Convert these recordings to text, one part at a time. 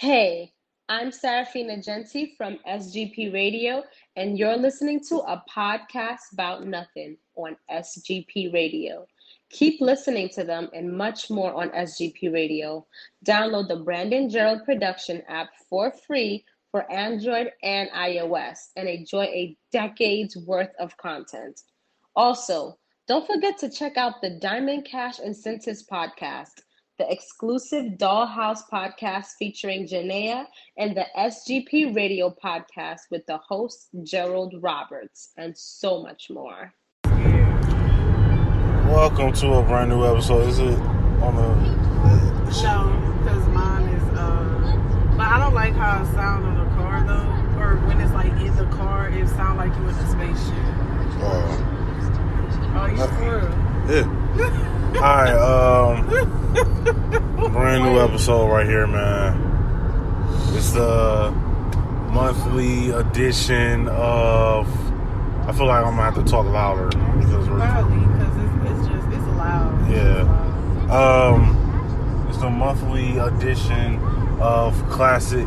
Hey, I'm Serafina Genti from SGP Radio, and you're listening to a podcast about nothing on SGP Radio. Keep listening to them and much more on SGP Radio. Download the Brandon Gerald Production app for free for Android and iOS and enjoy a decade's worth of content. Also, don't forget to check out the Diamond Cash Incentives podcast, the exclusive Dollhouse podcast featuring Janaea, and the SGP Radio podcast with the host Gerald Roberts, and so much more. Welcome to a brand new episode. Is it on the? No, because mine is. uh But I don't like how it sounds in the car though, or when it's like in the car, it sounds like you in a spaceship. Uh, Oh, you for real? yeah. All right. Um, brand new episode right here, man. It's the monthly edition of. I feel like I'm gonna have to talk louder because we're. Probably because it's, it's just it's loud. Yeah. It's loud. Um, it's the monthly edition of classic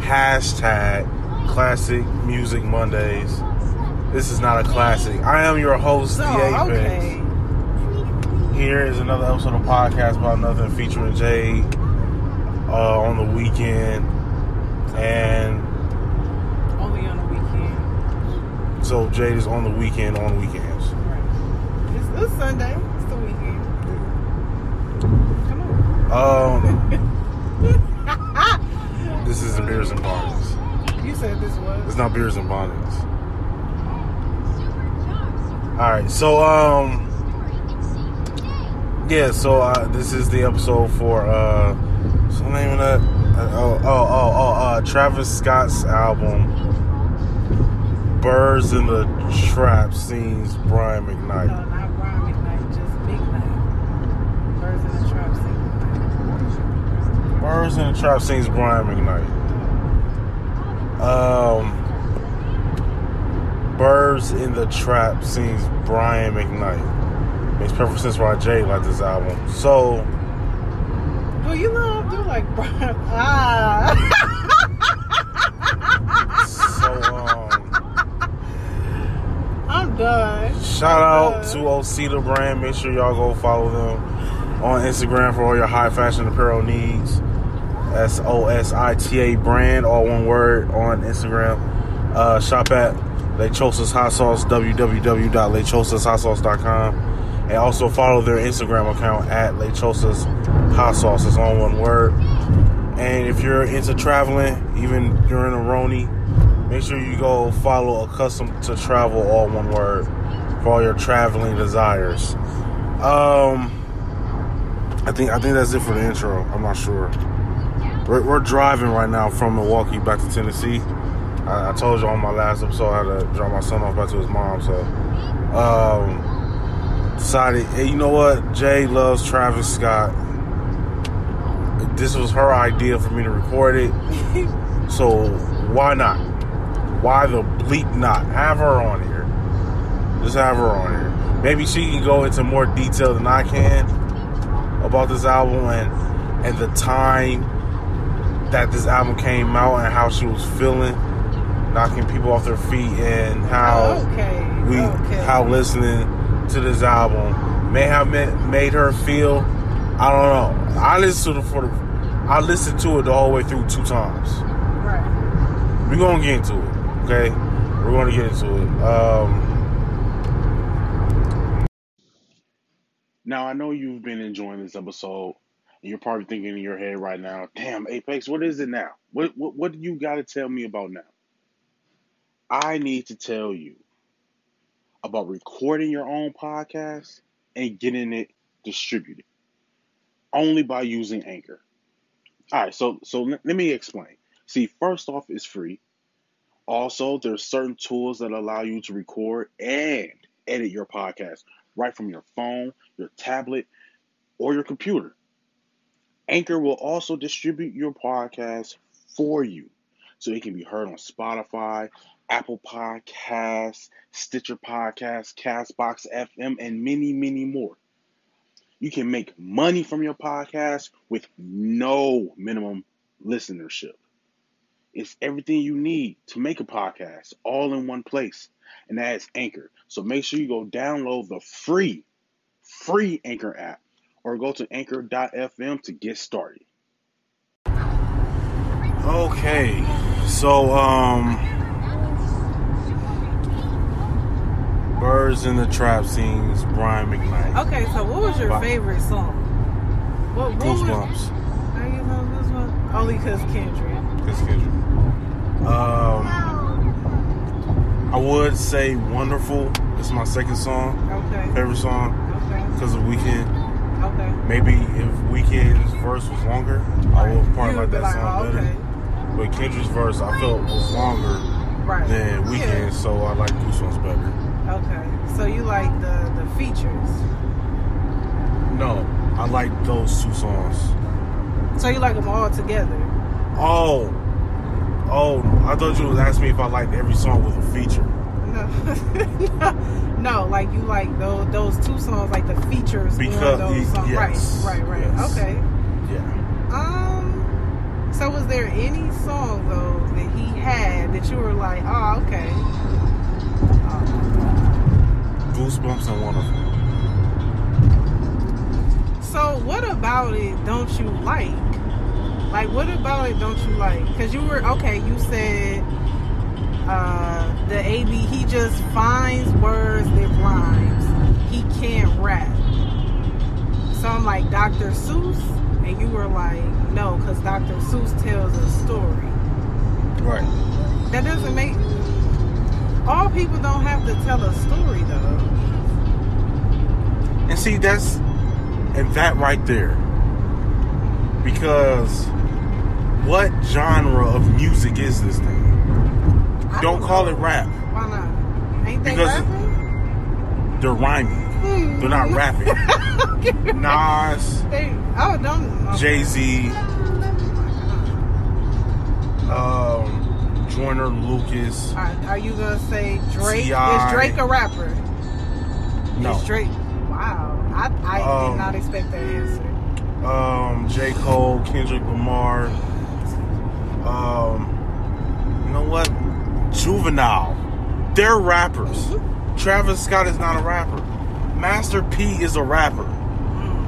hashtag classic music Mondays. This is not a classic. I am your host, So The Apex. okay. Here is another episode of podcast about nothing featuring Jay uh, on the weekend, and Only on the weekend. so Jade is on the weekend on weekends. Right. It's, it's Sunday. It's the weekend. Come on. Um, this isn't beers and bonnets. You said this was. It's not beers and bonnets. All right, so um, yeah, so uh, this is the episode for uh, what's the name of that? Uh, oh, oh, oh, oh, uh, Travis Scott's album, "Birds in the Trap" sings Brian McKnight. No, not Brian McKnight, just Big. Birds in the Trap sing. Birds in the Trap sings Brian McKnight. Um, Birds in the Trap sings Brian McKnight. Makes perfect sense why Jay liked this album. So, Well, you know, I do like Brian. Ah. so um, I'm done. shout out to Sosita Brand. Make sure y'all go follow them on Instagram for all your high fashion apparel needs. S O S I T A brand, all one word on Instagram. Uh, shop at Lechosas Hot Sauce, www.lechosashotsauce.com. And also follow their Instagram account at Lechosas Hot Sauce. It's all one word. And if you're into traveling, even during a Roni, make sure you go follow Accustomed to Travel, all one word, for all your traveling desires. Um, I think I think that's it for the intro. I'm not sure. We're, we're driving right now from Milwaukee back to Tennessee. I, I told you on my last episode I had to drop my son off back to his mom, so um, decided, hey, you know what? Jay loves Travis Scott. This was her idea for me to record it, so why not? Why the bleep not? Have her on here. Just have her on here. Maybe she can go into more detail than I can about this album and and the time that this album came out and how she was feeling, knocking people off their feet, and how okay. we okay. how listening to this album may have ma- made her feel. I don't know. I listened to it for the, I listened to it the whole way through two times. Right. We're gonna get into it, okay? We're gonna get into it. Um, now I know you've been enjoying this episode, and you're probably thinking in your head right now, "Damn, Apex, what is it now? What what what do you got to tell me about now?" I need to tell you about recording your own podcast and getting it distributed only by using Anchor. All right, so so let, me explain. See, first off, it's free. Also, there's certain tools that allow you to record and edit your podcast right from your phone, your tablet, or your computer. Anchor will also distribute your podcast for you so it can be heard on Spotify, Apple Podcasts, Stitcher Podcasts, Castbox FM, and many, many more. You can make money from your podcast with no minimum listenership. It's everything you need to make a podcast all in one place, and that is Anchor. So make sure you go download the free, free Anchor app or go to anchor.fm to get started. Okay, so um, Birds in the Trap sings Brian McKnight. Okay, so what was your Wow. favorite song? What, what was- Goosebumps. How you know Goosebumps? Only because Kendrick. This Kendrick. Um, I would say Wonderful. It's my second song, Okay. favorite song, Okay. because of Weeknd. Okay. Maybe if Weeknd's verse was longer, I would probably like that song oh, better. okay. But Kendrick's verse I felt was longer Right. than Weekend, Yeah. so I like Goosebumps better. Okay. So you like the the features. No, I like those two songs. So you like them all together. Oh, oh, I thought you was asking me if I liked every song with a feature. No. no, like you like those those two songs, like the features Because- on those songs. yes, Right, right, right. yes. Okay. Yeah. Um. So was there any song though that he had that you were like, oh, okay. Goosebumps and Wonderful. So what about it? Don't you like? Like, what about it? Don't you like? Because you were okay. You said uh, the AB. He just finds words that rhymes. He can't rap. So I'm like Dr. Seuss, and you were like, no, because Dr. Seuss tells a story. Right. That doesn't make. All people don't have to tell a story though. And see, that's and that right there. Because what genre of music is this thing? I Don't call know. it rap. Why not? Ain't they Because- rapping? They're rhyming. They're not rapping. Nas, They, oh, don't. okay. Jay Z, um, Joyner Lucas. Are, are you gonna say Drake? Is Drake a rapper? No. Is Drake? Wow, I, I Um, did not expect that answer. um, J. Cole, Kendrick Lamar. Um, you know what? Juvenile. They're rappers. Travis Scott is not a rapper. Master P is a rapper.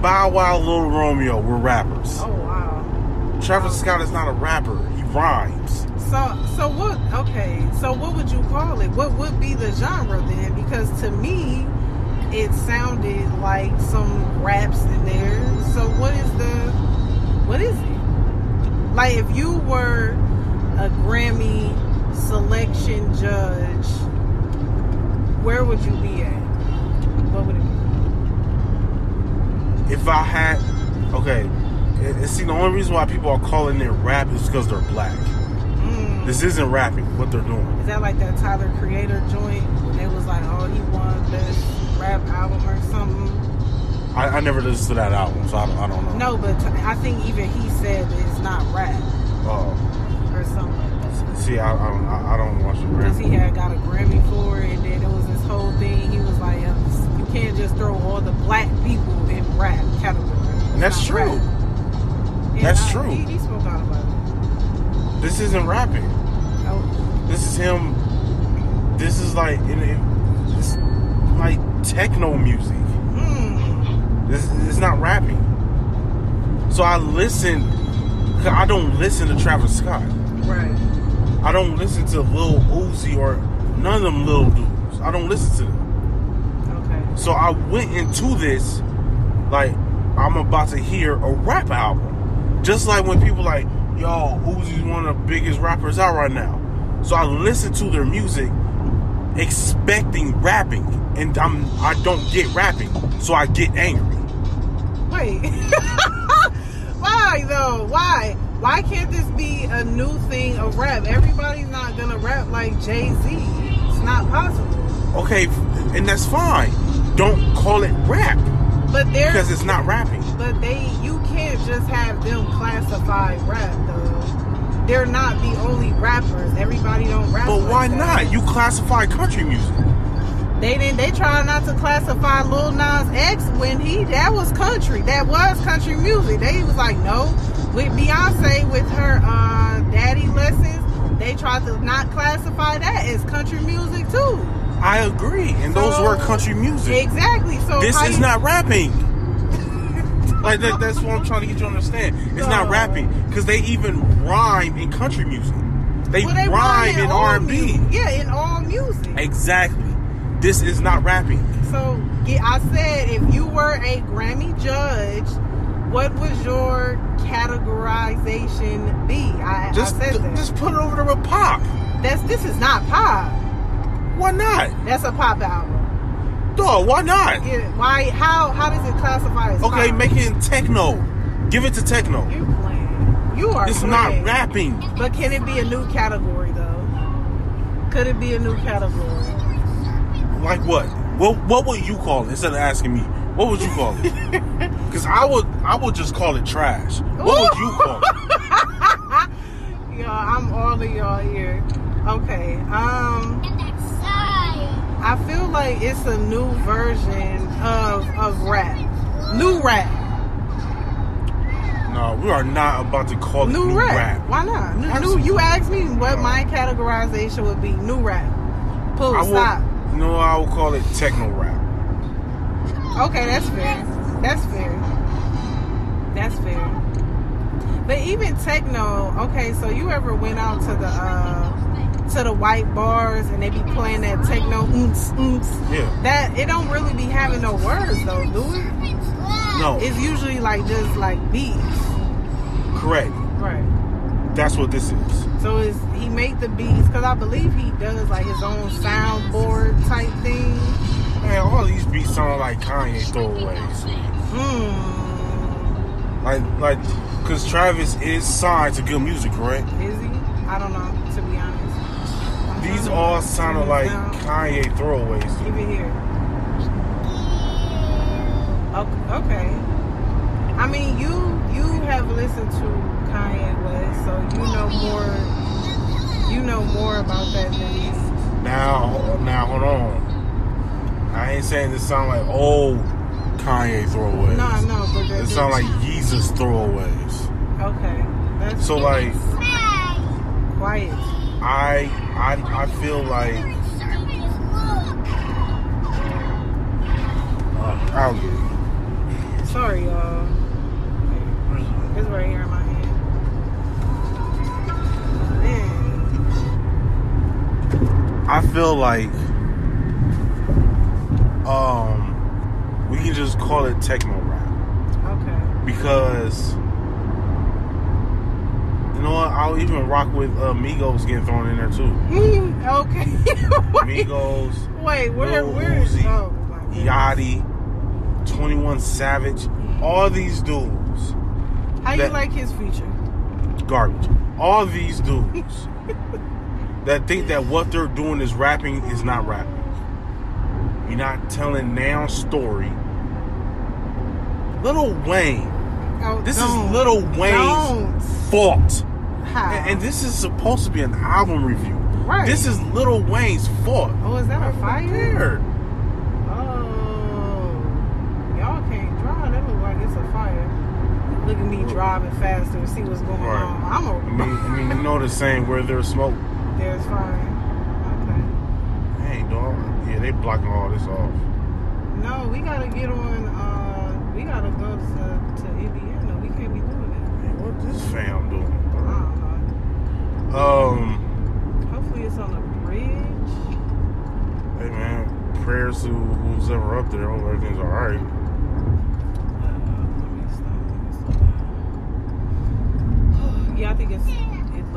Bow Wow, Little Romeo were rappers. Oh wow. Travis Scott is not a rapper. He rhymes. So so what? Okay, so what would you call it? What would be the genre then? Because to me, it sounded like some raps in there. So what is the? What is it? Like if you were a Grammy selection judge, where would you be at? What would it be? If I had, okay, and- see the only reason why people are calling it rap is because they're black. Mm. This isn't rapping. What they're doing. Is that like that Tyler Creator joint? It was like, oh, he won best rap album or something. I, I never listened to that album, so I don't, I don't know. No, but t- I think even he said that it's not rap Oh, or something like that. see, I, I don't, I, I don't watch the Because rap. he had got a Grammy for it, and then it was this whole thing. He was like, uh, you can't just throw all the black people in rap category. And that's not true. rap. And That's I- true. He, he spoke out about it. This isn't rapping. Oh, This is him. This is like, it, it, it's like techno music. mm, This it's not rapping. So I listen. I don't listen to Travis Scott. right. I don't listen to Lil Uzi or none of them little dudes. I don't listen to them. Okay. So I went into this like I'm about to hear a rap album. Just like when people like, yo, Uzi's one of the biggest rappers out right now. So I listen to their music expecting rapping and I'm I don't get rapping. So I get angry. Wait. Why though? Why? Why can't this be a new thing of rap? Everybody's not gonna rap like Jay Z. It's not possible. Okay, and that's fine. Don't call it rap But they're because it's not rapping. but they you can't just have them classify rap though. They're not the only rappers. Everybody don't rap. But why not? You classify country music. They didn't. They try not to classify Lil Nas X when he that was country. That was country music. They was like, no. With Beyonce, with her uh, daddy lessons, they tried to not classify that as country music too? I agree, and those were country music. Exactly. So This is you- not rapping. like that, that's what I'm trying to get you to understand. It's not rapping because they even rhyme in country music. They, Well, they rhyme in all R&B. music. Yeah, in all music. Exactly. This is not rapping. So yeah, I said if you were a Grammy judge, what would your categorization be? I, Just, I said that. just put it over to with pop. That's this is not pop. Why not? That's a pop album. Dog, why not? Yeah, why? How? How does it classify as Okay, pop? make it techno. Give it to techno. You playing? You are. It's playing. not rapping. But can it be a new category though? Could it be a new category? Like what? What what would you call it instead of asking me? What would you call it? Because I would I would just call it trash. What would you call it? Y'all, I'm all of y'all here. Okay. Um. I feel like it's a new version of of rap. New rap. No, we are not about to call it New, new, rap. rap. Why not? New, new, you asked me what my categorization would be. New rap. Pull I stop. No, I would call it techno rap. Okay, that's fair. That's fair. That's fair. But even techno, okay, so you ever went out to the uh to the white bars and they be playing that techno oomps oomps. Yeah. That it don't really be having no words though, do it? No, It's usually like just like beats. correct. Right. That's what this is. So is he make the beats because I believe he does like his own soundboard type thing. Man, all these beats sound like Kanye throwaways. Hmm. Like, like, because Travis is signed to G.O.O.D. Music, right? Is he? I don't know, to be honest. These all sounded like down. Kanye throwaways. Keep it here. Okay. I mean, you you have listened to Kanye West, so you know more. You know more about that than me. Now, now, hold on. I ain't saying this sound like old Kanye throwaways. No, no, but It sound like Jesus throwaways. okay. That's So like, quiet. I, I, I feel like uh, I'll get it. Sorry, y'all. It's right here I feel like um we can just call it techno rap Okay. because you know what? I'll even rock with uh, Migos getting thrown in there too. okay. Migos, wait, where, Lil where is? Uzi, Oh. Yachty, Twenty One Savage, all these dudes, How you like his feature? garbage. All these dudes that think that what they're doing is rapping is not rapping. You're not telling now story. Little Wayne. Oh, This is Little Wayne's Don't. fault. And, and this is supposed to be an album review. Right. This is Little Wayne's fault. oh, is that a fire? Oh, y'all can't drive. That look like it's a fire. Look at me driving faster and see what's going Right. on. I'm a. I mean, I mean, you know the saying where there's smoke. There's fire. Okay. Hey, dog. Yeah, they blocking all this off. No, we gotta get on. Uh, we gotta go to to Indiana. We can't be doing that. Hey, what this fam doing? it. I don't know. Um, Hopefully, it's on a bridge. hey man, prayers to who's ever up there. Hope everything's all right. Uh, let me stop. Let me stop. yeah, I think it's.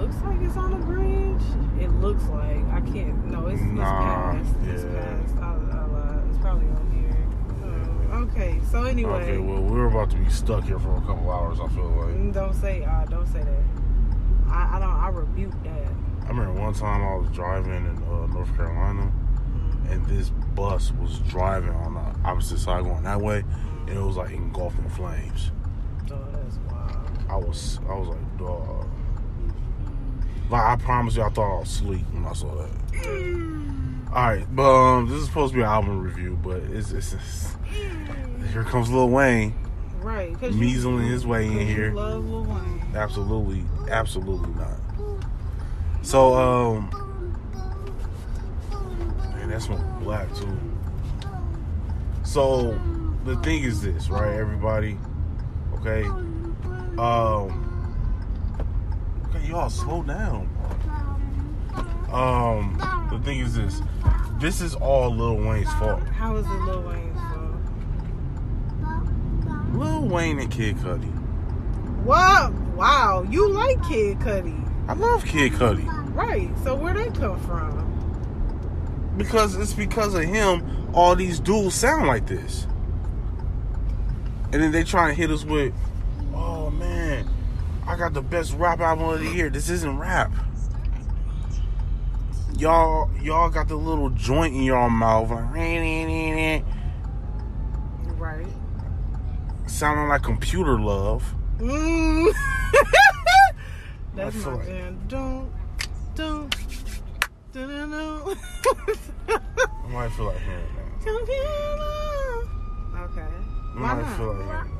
It looks like it's on a bridge. It looks like I can't. No, it's, Nah, it's past. It's yeah. past. I, I lied. It's probably on here. Uh, okay, so anyway. Okay, well, we're about to be stuck here for a couple hours. I feel like. Mm, Don't say. Uh, don't say that. I, I don't. I rebuke that. I remember one time I was driving in uh, North Carolina, and this bus was driving on the opposite side going that way, and it was like engulfing flames. Oh, that's wild. I was, I was like, dog. Like I promise you, I thought I was asleep when I saw that. All right, but um, this is supposed to be an album review, but it's, it's, it's here comes Lil Wayne Right. Measling his way in here. love Lil Wayne. Absolutely, absolutely not. So, um, man, that's my black too. So, the thing is this, right, everybody? Okay, um, okay, y'all slow down. Um, the thing is this. This is all Lil Wayne's fault. How is it Lil Wayne's fault? Lil Wayne and Kid Cudi. What? Wow, you like Kid Cudi. I love Kid Cudi Right. So where they come from? because it's because of him. All these dudes sound like this, and then they trying to hit us with, "Oh man, I got the best rap album of the year." This isn't rap. Y'all, y'all got the little joint in your mouth, like, Right. sounding like computer love. Mm. That's my like- jam. Don't, don't, don't, don't. I might feel like hearing that. Okay. I might not? feel like hearing that.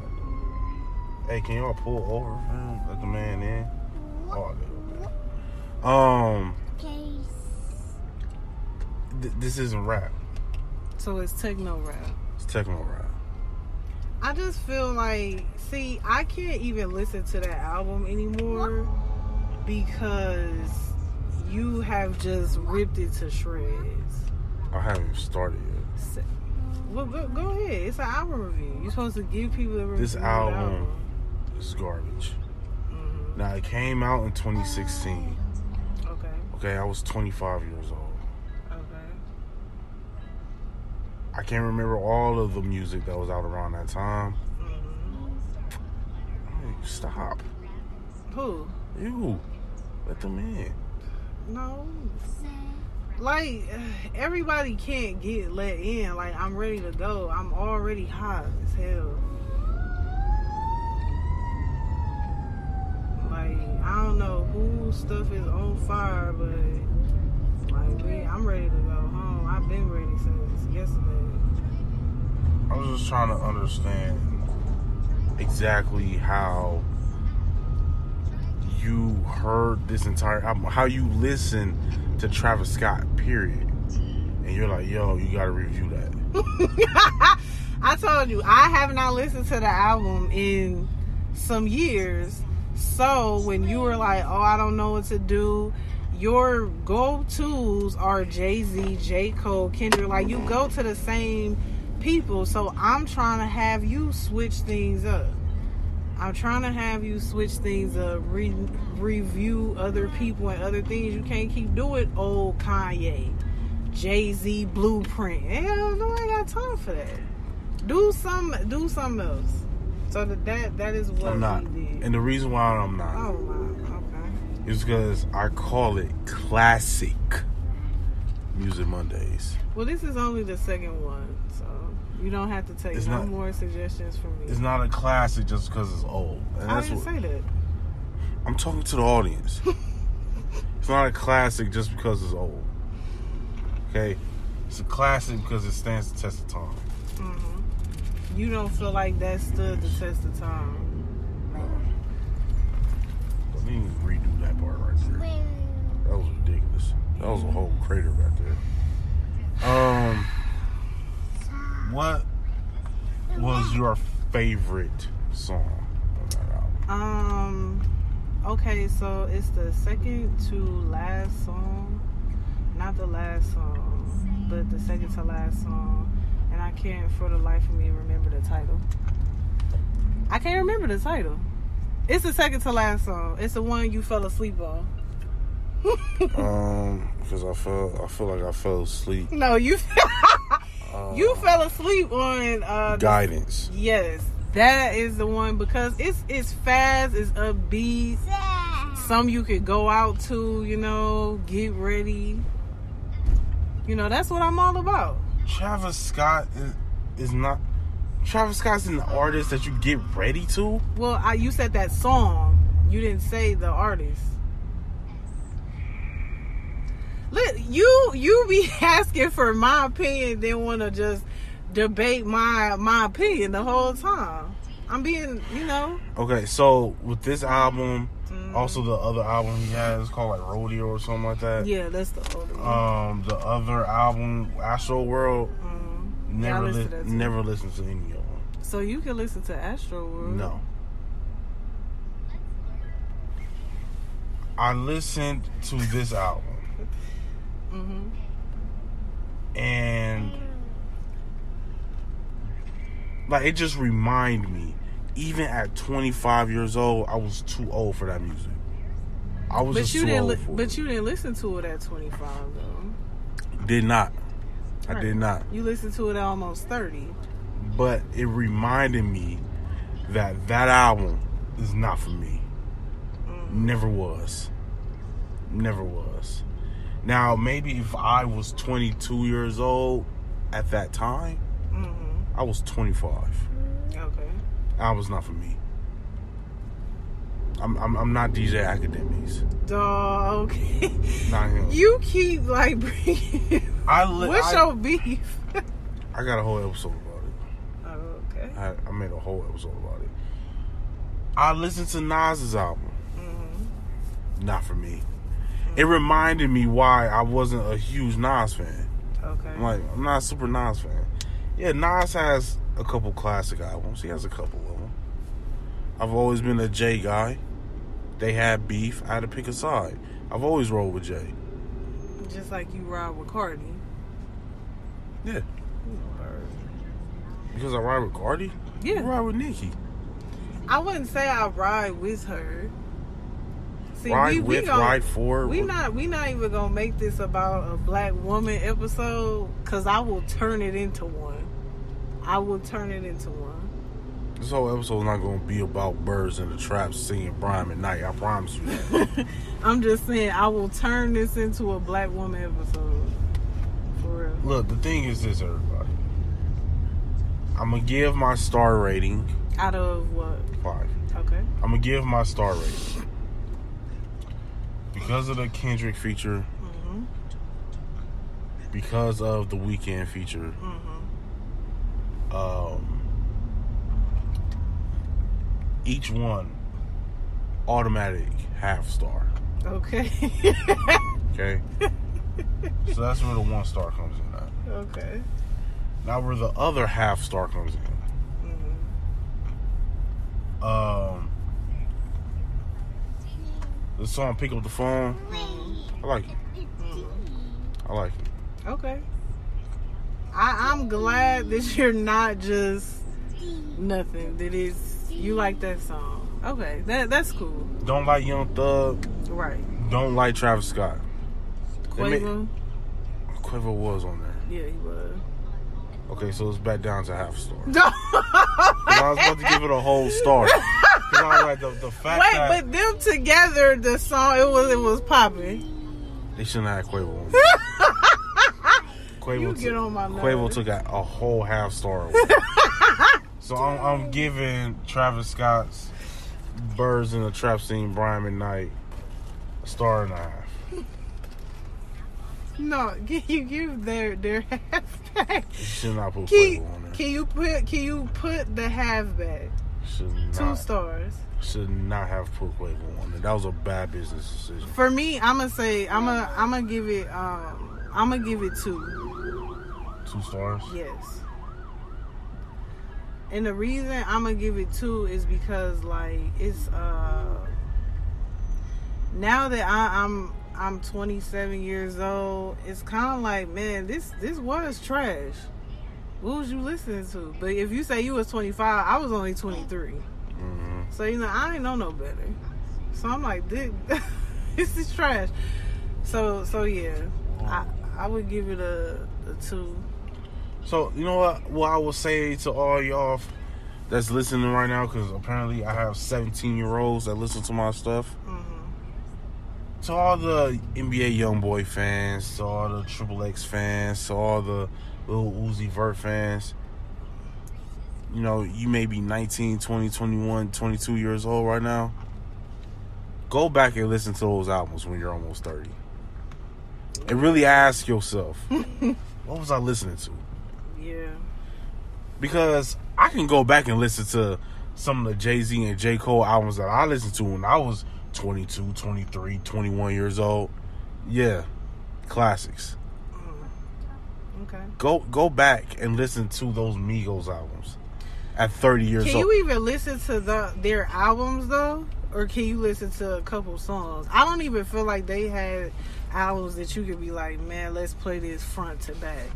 Hey, can y'all pull over, man? Let the man in. Oh, okay. Um, th- this isn't rap. So it's techno rap. It's techno rap. I just feel like, see, I can't even listen to that album anymore because you have just ripped it to shreds. I haven't started yet. Se- Well, go, go ahead. It's an album review. You're supposed to give people a review. This the album is garbage. Mhm. Now it came out in 2016. Okay. Okay, I was 25 years old. Okay. I can't remember all of the music that was out around that time. Mhm. Hey, stop. Who? You. Let them in. No. Like everybody can't get let in. Like I'm ready to go. I'm already hot as hell. Like I don't know whose stuff is on fire, but like me, I'm ready to go home. I've been ready since yesterday. I was just trying to understand exactly how you heard this entire album, how you listen to Travis Scott, period. And you're like, yo, you gotta review that. I told you I have not listened to the album in some years. So when you were like, "Oh, I don't know what to do," your go-tos are Jay Z, J Cole, Kendrick. Like you go to the same people. So I'm trying to have you switch things up. I'm trying to have you switch things up, re- review other people and other things. You can't keep doing old Kanye, Jay Z blueprint. Hell, no, I got time for that. Do some, do something else. So that that, that is what I'm not. did. And the reason why I'm not oh my, okay. is because I call it classic Music Mondays. Well, this is only the second one, so you don't have to take It's no not- more suggestions from me. It's not a classic just because it's old. And I didn't what say that. I'm talking to the audience. it's not a classic just because it's old. Okay? It's a classic because it stands the test of time. hmm You don't feel like that stood the test of time. Need to redo that part right there. That was ridiculous. That was a whole crater right there. Um, what was your favorite song on that album? Um. Okay, so it's the second to last song, not the last song, but the second to last song, and I can't for the life of me remember the title. I can't remember the title. It's the second to last song. It's the one you fell asleep on. Um, because I felt I feel like I fell asleep. no, you Uh, you fell asleep on uh, the guidance. Yes, that is the one because it's it's fast, it's upbeat. Some you could go out to, you know, get ready. You know, that's what I'm all about. Travis Scott is, is not. Travis Scott's an artist that you get ready to. Well, I you said that song. You didn't say the artist. Look, you you be asking for my opinion, then want to just debate my my opinion the whole time. I'm being, you know. Okay, so with this album, mm, also the other album he has called like Rodeo or something like that. Yeah, that's the older one. Um, the other album, Astroworld, Mm. Yeah, I never li- to that too. never listened to any of them. So you can listen to Astroworld. No. I listened to this album hmm and like it just reminded me even at 25 years old I was too old for that music. I was But you too didn't. Li- but you didn't listen to it at 25 though. Did not. I Right. did not. You listened to it at almost 30. But it reminded me that that album is not for me. Mm. Never was. Never was. Now, maybe if I was 22 years old at that time, hmm I was 25. Okay. Was not for me. I'm, I'm, I'm not DJ Akademiks. Dog. Okay. Not him. you keep like bringing. I, li- What's I, your beef? I got a whole episode about it. oh, okay. I, I made a whole episode about it. I listened to Nas's album. hmm Not for me. It reminded me why I wasn't a huge Nas fan. Okay. I'm like, I'm not a super Nas fan. Yeah, Nas has a couple classic albums. He has a couple. I've always been a Jay guy. They had beef. I had to pick a side. I've always rolled with Jay. Just like you ride with Cardi. Yeah. You. Because I ride with Cardi? Yeah. I ride with Nikki. I wouldn't say I ride with her. See, ride we, we with, gon- ride for. We not we not even gonna make this about a black woman episode because I will turn it into one. I will turn it into one. This whole episode is not going to be about birds in the trap singing Brian night. I promise you that. I'm just saying I will turn this into a black woman episode. For real. Look, the thing is this, everybody. I'm going to give my star rating Out of what? five. Okay. I'm going to give my star rating. Because of the Kendrick feature, Mm-hmm. because of the Weeknd feature, Mm-hmm. um, each one automatic half star. Okay. Okay? so that's where the one star comes in at. okay. Now where the other half star comes in. hmm Um the song Pick Up the Phone. I like it. I like it. Okay. I, I'm glad that you're not just nothing. That is you like that song. Okay, that that's cool. Don't like Young Thug. Right. Don't like Travis Scott. Quavo. Quavo was on there. Yeah, he was. Okay, so it's back down to half star. Wait, 'Cause I was about to give it a whole star. I like, the, the fact that but them together, the song it was it was popping. they shouldn't have had Quavo on. Quavo, You took- get on my nerves. Quavo took a, a whole half star. so I'm, I'm giving Travis Scott's Birds in the Trap Scene, Brian McKnight, a star and a half. No, can you give their their half back? You should not put Can, Quavo on there. can you put can you put the half back? Should Two stars. should not have put Quavo on there. That was a bad business decision. For me, I'm gonna say I'm gonna I'm gonna give it um I'm gonna give it two. Two stars. Yes. And the reason I'm gonna give it two is because like it's uh now that I, I'm I'm 27 years old, it's kind of like man, this this was trash. What was you listening to? But if you say you was 25, I was only 23. hmm So you know I ain't know no better. So I'm like this, this is trash. So so yeah, I I would give it a, a two. So you know what? What I will say to all y'all that's listening right now, because apparently I have 17 year olds that listen to my stuff. hmm To all the NBA YoungBoy fans, to all the Triple X fans, to all the little Uzi Vert fans. You know, you may be 19, 20, 21, 22 years old right now. Go back and listen to those albums when you're almost 30. And really ask yourself, what was I listening to? Yeah. because I can go back and listen to some of the Jay Z and J. Cole albums that I listened to when I was 22, 23, 21 years old. Yeah, classics. Mm-hmm. Okay. Go go back and listen to those Migos albums at 30 years Can old. you even listen to the their albums though, or can you listen to a couple songs? I don't even feel like they had albums that you could be like, man, let's play this front to back.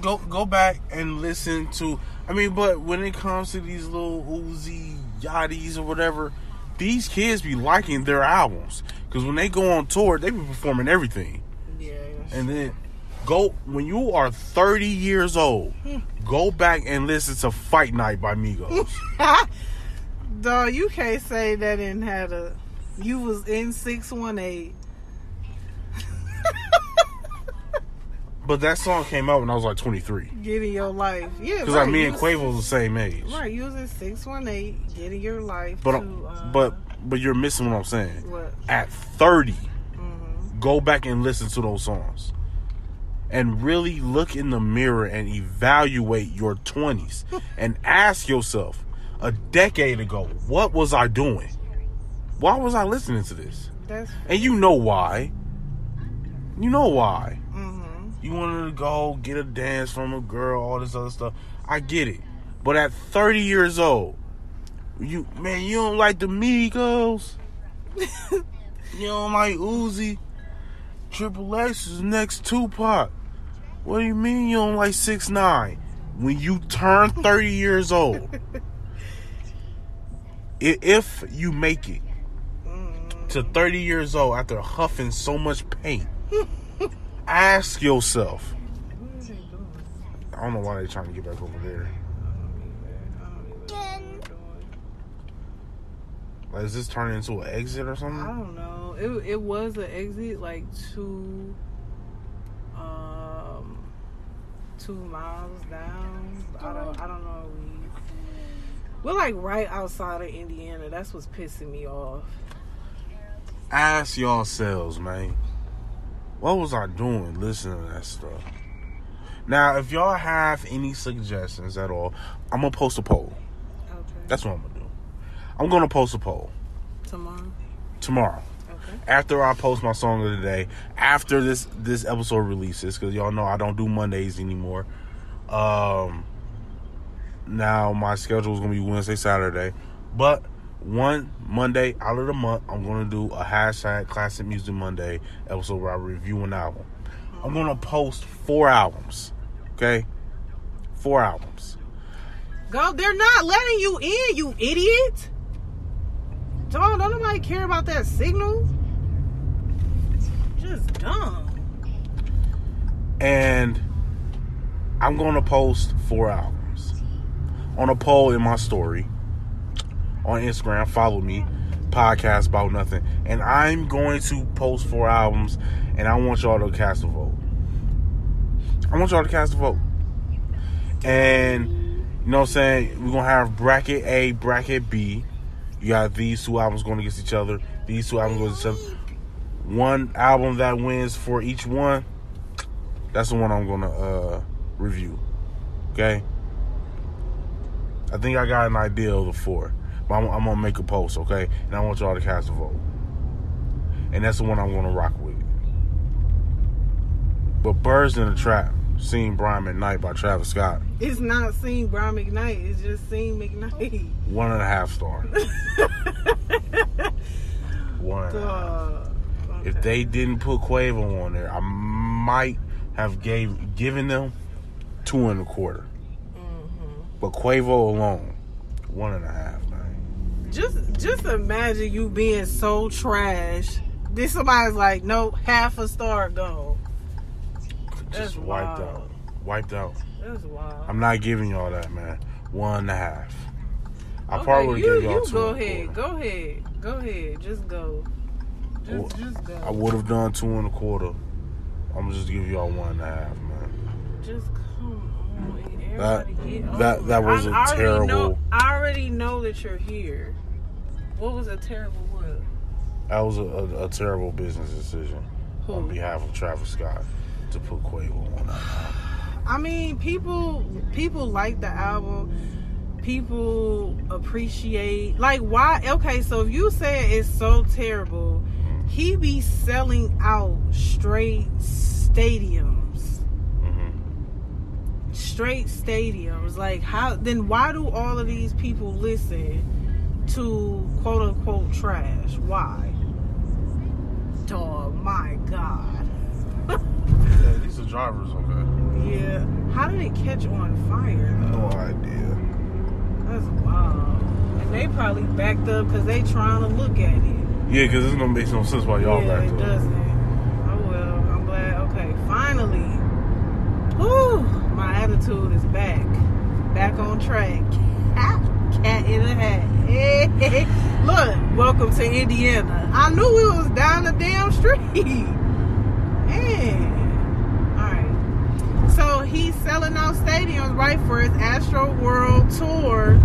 Go go back and listen to. I mean, but when it comes to these little Uzi Yachties or whatever, these kids be liking their albums because when they go on tour, they be performing everything. Yeah. And then go when you are 30 years old, hmm. go back and listen to Fight Night by Migos. Dog, you can't say that didn't a. You was in six one eight. But that song came out when I was like 23 Getting your life, yeah. because right, like me and Quavo was the same age. Right, you was in six one eight, getting your life. But to, uh, but but you're missing what I'm saying. what? At 30, hmm go back and listen to those songs and really look in the mirror and evaluate your 20s and ask yourself a decade ago what was i doing why was i listening to this That's. and you know why you know why you wanted to go get a dance from a girl all this other stuff. I get it. But at 30 years old you man you don't like the migos you don't like uzi? Triple x is next tupac. What do you mean you don't like six nine? When you turn 30 years old. If you make it mm. to 30 years old after huffing so much paint ask yourself What is he doing? I don't know why they're trying to get back over there. Like, is this turning into an exit or something? I don't know. It it was an exit like two um two miles down. I don't I don't know. We we're like right outside of Indiana. That's what's pissing me off. Ask yourselves, man. What was I doing listening to that stuff? Now, if y'all have any suggestions at all, I'm gonna post a poll. Okay. That's what I'm gonna do. I'm gonna post a poll Tomorrow. tomorrow. Okay. after I post my song of the day, after this this episode releases, because y'all know I don't do Mondays anymore. Um, now my schedule is gonna be Wednesday, Saturday, but one Monday out of the month, I'm gonna do a hashtag Classic Music Monday episode where I review an album. I'm gonna post four albums, okay? Four albums. Go. They're not letting you in, you idiot. Dog, don't nobody care about that signal. Just dumb. and I'm gonna post four albums on a poll in my story on Instagram. Follow me, podcast about nothing, and I'm going to post four albums, and I want y'all to cast a vote. I want y'all to cast a vote, and you know what I'm saying. We're gonna have bracket A, bracket B. You got these two albums going against each other. These two albums going against each other. One album that wins for each one that's the one I'm gonna uh, review. Okay. I think I got an idea of the four, I'm, I'm gonna make a post. Okay, and I want y'all to cast a vote, and that's the one I'm gonna rock with. But Birds in the Trap, Seen Brian McKnight by Travis Scott, It's not seen Brian McKnight. It's just seen McKnight. one and a half star. one and a half. Dog. If Okay. they didn't put Quavo on there, I might have gave given them two and a quarter. Mhm. But Quavo alone, one and a half. Just just imagine you being so trash. Then somebody's like, no, half a star go. That's Just wiped wild. out. Wiped out. That's wild. I'm not giving y'all that, man. One and a half. I Okay, probably would give y'all you two. go ahead. Go ahead. Go ahead. Just go. Just, Well, just go. I would have done two and a quarter. I'm gonna just give y'all one and a half, man. Just come on. That- Everybody that- that was I- a I terrible- Know, I already know that you're here. What was a terrible what? That was a, a, a terrible business decision on behalf of Travis Scott to put Quavo on that. album. I mean, people people like the album. people appreciate like why okay so if you say it's so terrible he be selling out straight stadiums Mm-hmm. straight stadiums like how then why do all of these people listen to quote unquote trash why oh my god Yeah, these are drivers, okay. yeah how did it catch on fire though? No idea. That's wild. And they probably backed up because they trying to look at it. Yeah, because this don't make no sense why y'all yeah, back it up. doesn't. Oh well, I'm glad. Okay, finally. Whew, my attitude is back. Back on track. Cat in a hat. Look, welcome to Indiana. I knew we was down the damn street. Man. Alright. So he's selling out stadiums, right, for his Astroworld tour.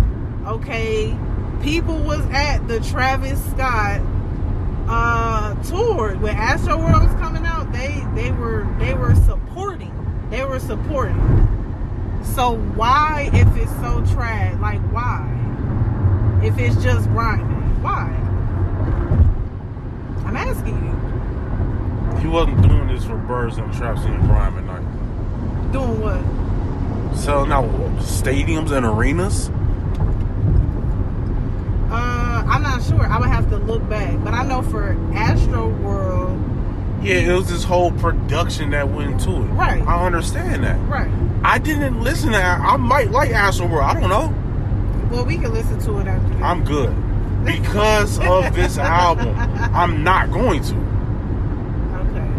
Okay. People was at the Travis Scott uh tour when Astroworld was coming out, they they were they were supporting. They were supporting. So why if it's so trash, like why? If it's just rhyming, why? I'm asking you. He wasn't doing this for birds and traps and crime at night. Doing what? Selling out stadiums and arenas. Uh I'm not sure. I would have to look back. But I know for Astroworld, Yeah, it was this whole production that went into it. Right. I understand that. right. I didn't listen to. I might like Astroworld. I don't know. Well we can listen to it after this. I'm good because of this album. I'm not going to. okay.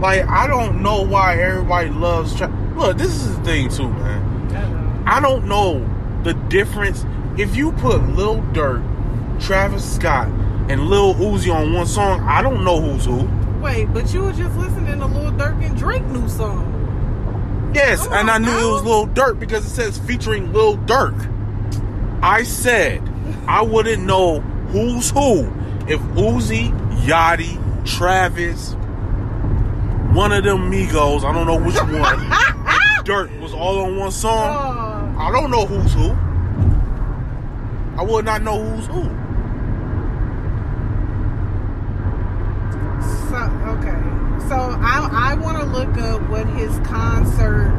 Like, I don't know why everybody loves. Tra- Look, this is the thing too, man. I. I don't know the difference. If you put Lil Durk, Travis Scott, and Lil Uzi on one song, I don't know who's who. Wait, but you were just listening to Lil Durk and Drake new song. Yes, Come and I knew it was. Lil Durk because it says featuring Lil Durk. I said I wouldn't know who's who if Uzi, Yachty, Travis, one of them Migos, I don't know which one, Durk was all on one song. Oh, I don't know who's who. I would not know who's who. so, okay. So I I want to look up what his concert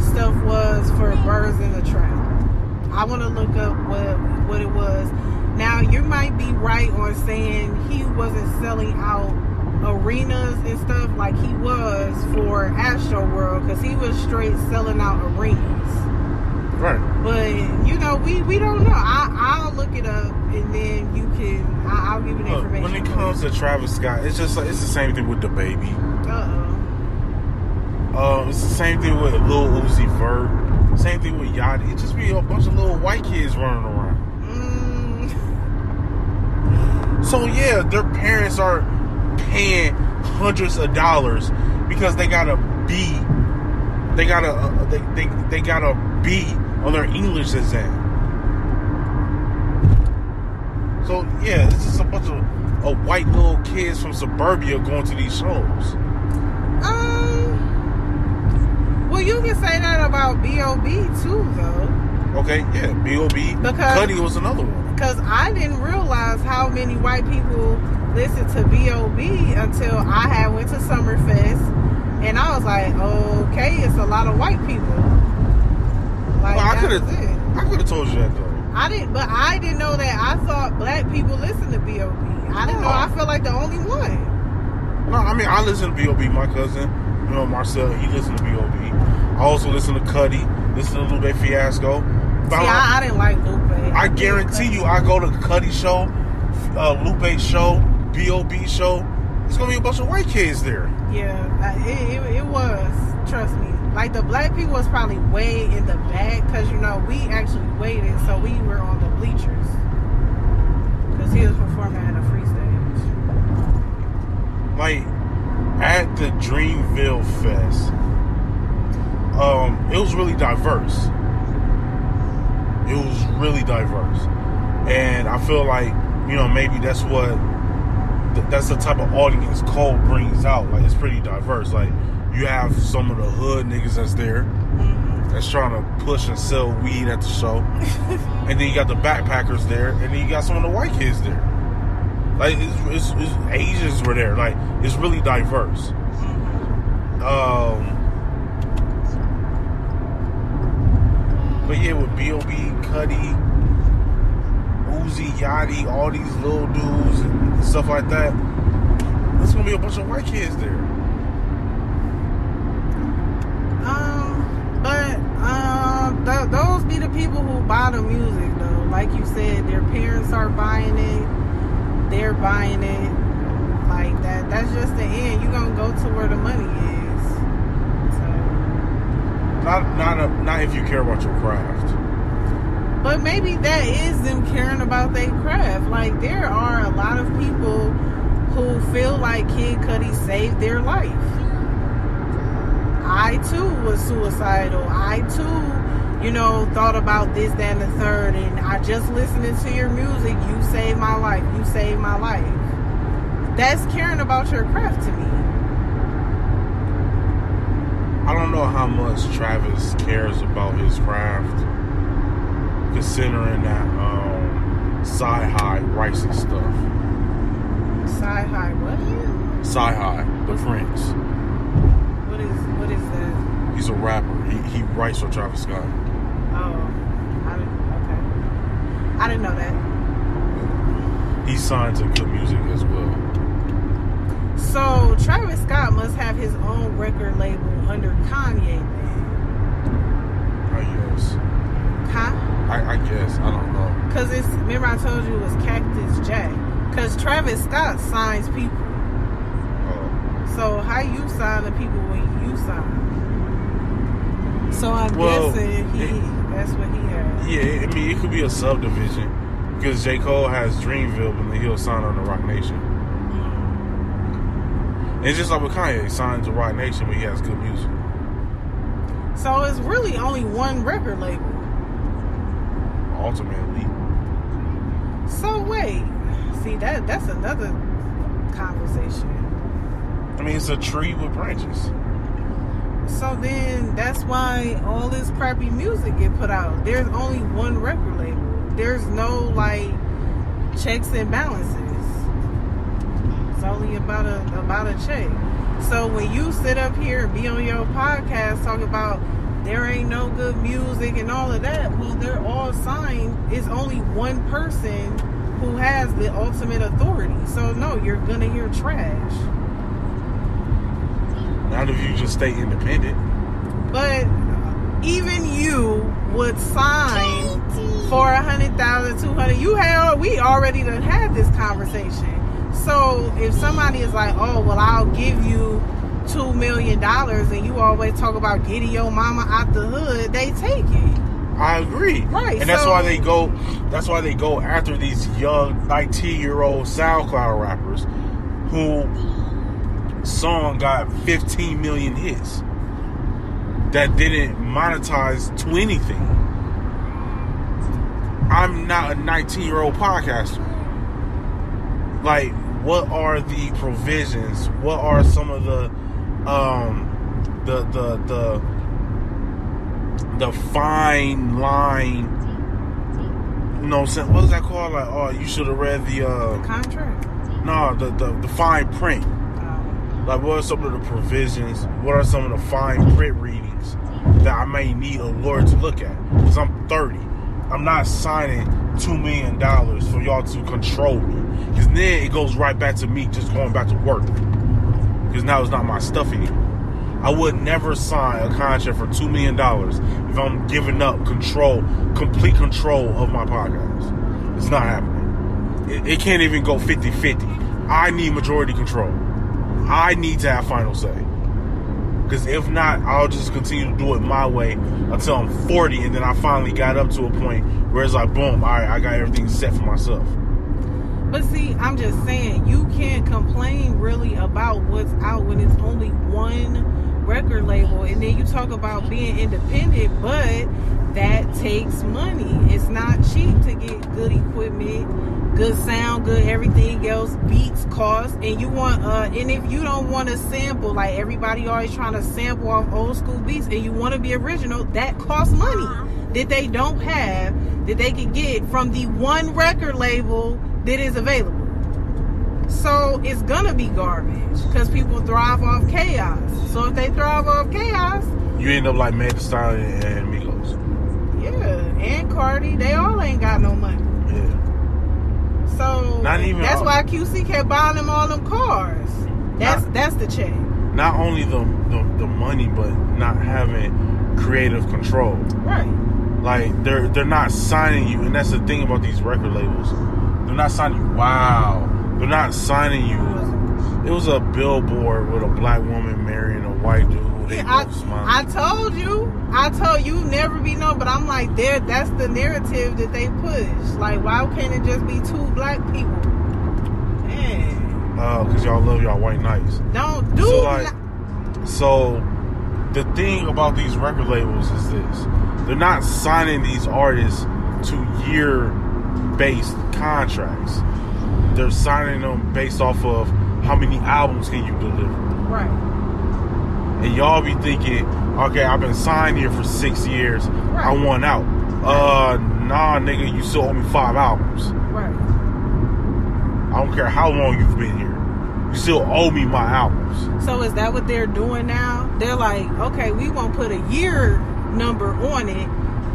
stuff was for Birds in the Trap. I want to look up what what it was. Now you might be right on saying he wasn't selling out arenas and stuff like he was for Astroworld because he was straight selling out arenas. Right. But you know, we we don't know. I I'll look it up and then you can. I, I'll give you the Look, information. when it comes to Travis Scott, it's just like it's the same thing with DaBaby. uh Um, it's the same thing with Lil Uzi Vert. Same thing with Yachty. It just be a bunch of little white kids running around. mm, So yeah, their parents are paying hundreds of dollars because they gotta be, They gotta, uh, they, they they got a On their English exam. So yeah, this is a bunch of, of white little kids from suburbia going to these shows. um. Well, you can say that about B.O.B. too, though, Okay, yeah, B.O.B. Because- Cudi was another one. because I didn't realize how many white people listen to B.O.B. until I had went to Summerfest, and I was like, okay, it's a lot of white people. Like Well, I could have. I could have told you that though. I didn't, but I didn't know that. I thought black people listen to B.O.B. I didn't know. I felt like the only one. No, I mean I listen to B.O.B. My cousin, you know Marcel, he listened to B.O.B. I also listen to Cudi, listen to Lupe Fiasco. See, I, I, I didn't like Lupe. I guarantee you, I go to Cudi show, uh, Lupe show, B.O.B. show. It's gonna be a bunch of white kids there. Yeah, it, it, it was. Trust me. Like the black people was probably way in the back because you know we actually waited, so we were on the bleachers because he was performing at a free stage. Like at the Dreamville Fest, um, it was really diverse. It was really diverse, and I feel like you know maybe that's what that's the type of audience Cole brings out. Like it's pretty diverse. Like you have some of the hood niggas that's there. that's trying to push and sell weed at the show. and then you got the backpackers there, and then you got some of the white kids there. Like it's, it's, it's Asians were there. Like it's really diverse. Um, but yeah, with B.O.B., Cudi, Uzi, Yachty, all these little dudes and stuff like that, there's gonna be a bunch of white kids there. Um, but um, th- those be the people who buy the music, though. Like you said, their parents are buying it, they're buying it. Like that. That's just the end. You gonna go to where the money is. So, Not not a, not if you care about your craft. but maybe that is them caring about their craft. Like there are a lot of people who feel like Kid Cudi saved their life. I too was suicidal. I too, you know, thought about this, that, and the third. And I just listening to your music, you saved my life. You saved my life. That's caring about your craft to me. I don't know how much Travis cares about his craft, considering that um, CyHi writes his stuff. CyHi, what? CyHi, the Prynce. What is what is that? He's a rapper. He, he writes for Travis Scott. Oh, I didn't. Okay, I didn't know that. He signed to G.O.O.D. Music as well. So Travis Scott must have his own record label under Kanye. Then. I guess. Huh? I, I guess. I don't know. Cause it's remember I told you it was Cactus Jack. Cause Travis Scott signs people. Uh, So how you sign the people when you sign? So I'm Well, guessing he it- that's what he has. yeah, I mean, it could be a subdivision because J. Cole has Dreamville, but then he'll sign on to Roc Nation. Mm. And just like with Kanye, he signed to Roc Nation, but he has G.O.O.D. Music. So it's really only one record label. Ultimately, So wait, see that that's another conversation. I mean, it's a tree with branches. So then that's why all this crappy music get put out. There's only one record label. There's no like checks and balances. It's only about a about a check. So when you sit up here and be on your podcast talking about there ain't no good music and all of that, well they're all signed. It's only one person who has the ultimate authority. So no, you're gonna hear trash. Not if you just stay independent. But even you would sign for a hundred thousand, two hundred. You had we already done had this conversation. So if somebody is like, "Oh, well, I'll give you two million dollars," and you always talk about getting your mama out the hood, they take it. I agree. Right, And that's so- why they go that's why they go after these young 19 year old SoundCloud rappers who song got 15 million hits that didn't monetize to anything. I'm not a 19 year old podcaster. Like, what are the provisions? What are some of the um the the the the fine line you know what I'm saying? What's that called? Like, oh, you should have read the uh Contract. no, the, the the fine print. Like, what are some of the provisions? What are some of the fine print readings that I may need a lawyer to look at? Because I'm 30. I'm not signing $2 million for y'all to control me. Because then it goes right back to me just going back to work. Because now it's not my stuff anymore. I would never sign a contract for $2 million if I'm giving up control, complete control of my podcast. It's not happening. It, it can't even go 50 50. I need majority control. I need to have final say. Because if not, I'll just continue to do it my way until I'm 40, and then I finally got up to a point where it's like, boom, all right, I got everything set for myself. But see, I'm just saying, you can't complain really about what's out when it's only one record label. And then you talk about being independent, but that takes money. It's not cheap to get good equipment, good sound, good everything else, beats, cost, and you want uh and if you don't want to sample like everybody always trying to sample off old school beats and you want to be original that costs money that they don't have that they can get from the one record label that is available so it's gonna be garbage because people thrive off chaos so if they thrive off chaos You end up like Meg Thee Stallion and Migos. yeah and cardi they all ain't got no money Yeah. So Not even that's all- why QC kept buying them all them cars that's Not- that's the check Not only the, the the money, but not having creative control. right Like they're they're not signing you, and that's the thing about these record labels. They're not signing you. Wow. They're not signing you. It was a billboard with a black woman marrying a white dude. They I. I told you, I told you never be known, but I'm like, there. That's the narrative that they push. Like, why can't it just be two black people? Man, because y'all love y'all white knights. don't do. So, like- So the thing about these record labels is this: they're not signing these artists to year-based contracts. They're signing them based off of how many albums can you deliver. right, And y'all be thinking, okay, I've been signed here for six years. I Right. want out. Uh, nah, nigga, you still owe me five albums. right. I don't care how long you've been here. You still owe me my albums. So is that what they're doing now? They're like, okay, we won't put a year number on it.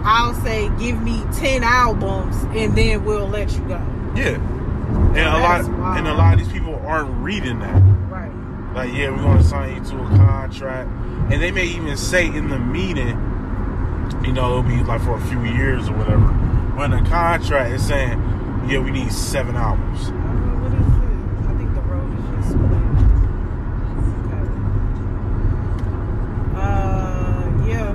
I'll say, give me ten albums, and then we'll let you go. Yeah. And a lot wild. and a lot of these people aren't reading that. Like, yeah, we're gonna sign you to a contract. And they may even say in the meeting, you know, it'll be like for a few years or whatever. When the contract is saying, yeah, we need seven albums. What is it? I think the road is just uh, yeah.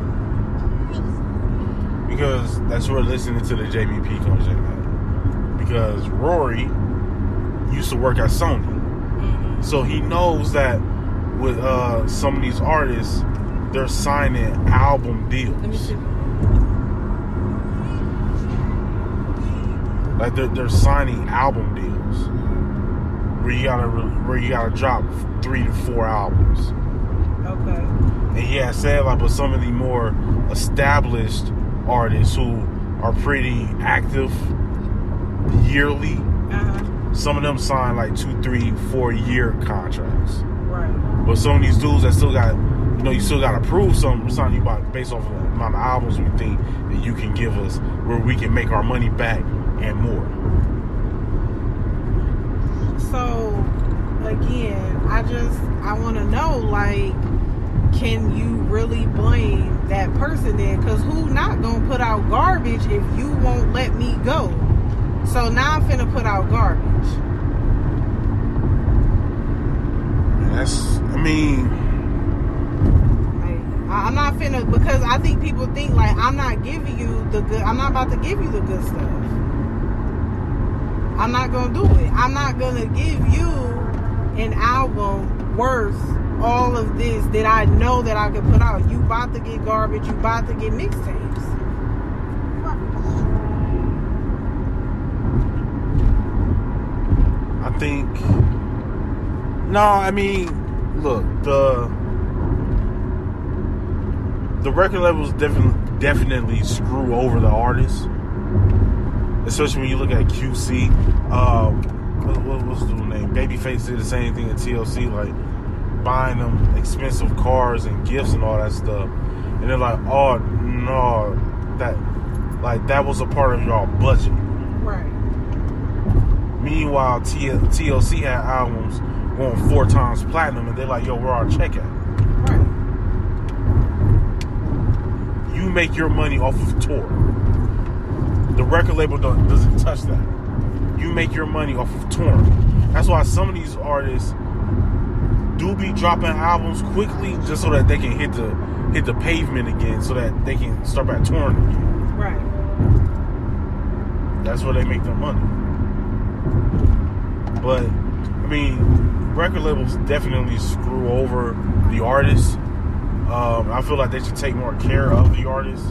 Because that's where listening to the JBP comes in. Because Rory used to work at Sony. So he knows that with uh, some of these artists, they're signing album deals. Let me see. Like they're, they're signing album deals where you gotta where you gotta drop three to four albums. Okay. And yeah, said like, but some of the more established artists who are pretty active yearly, Uh huh. Some of them sign like two, three, four year contracts. Right. But some of these dudes that still got, you know, you still got to prove something. We're signing you by based off of the amount of albums we think that you can give us, where we can make our money back and more. So, again, I just I want to know like, can you really blame that person then? Because who not gonna put out garbage if you won't let me go? So now I'm finna put out garbage. And that's, I mean, I'm not finna because I think people think like I'm not giving you the good. I'm not about to give you the good stuff. I'm not gonna do it. I'm not gonna give you an album worth all of this that I know that I can put out. You about to get garbage. You about to get mixtapes. I think. No, I mean, look the the record labels definitely definitely screw over the artists, especially when you look at QC. Um, what, what was the name? Babyface did the same thing at TLC, like buying them expensive cars and gifts and all that stuff, and they're like, oh no, that like that was a part of y'all budget. Right. Meanwhile, T- TLC had albums going four times platinum, and they're like, "Yo, where are our check at?" Right. You make your money off of tour. The record label don't, doesn't touch that. You make your money off of touring. That's why some of these artists do be dropping albums quickly, just so that they can hit the hit the pavement again, so that they can start back touring again. Right. That's where they make their money. But I mean, record labels definitely screw over the artists. Um, I feel like they should take more care of the artists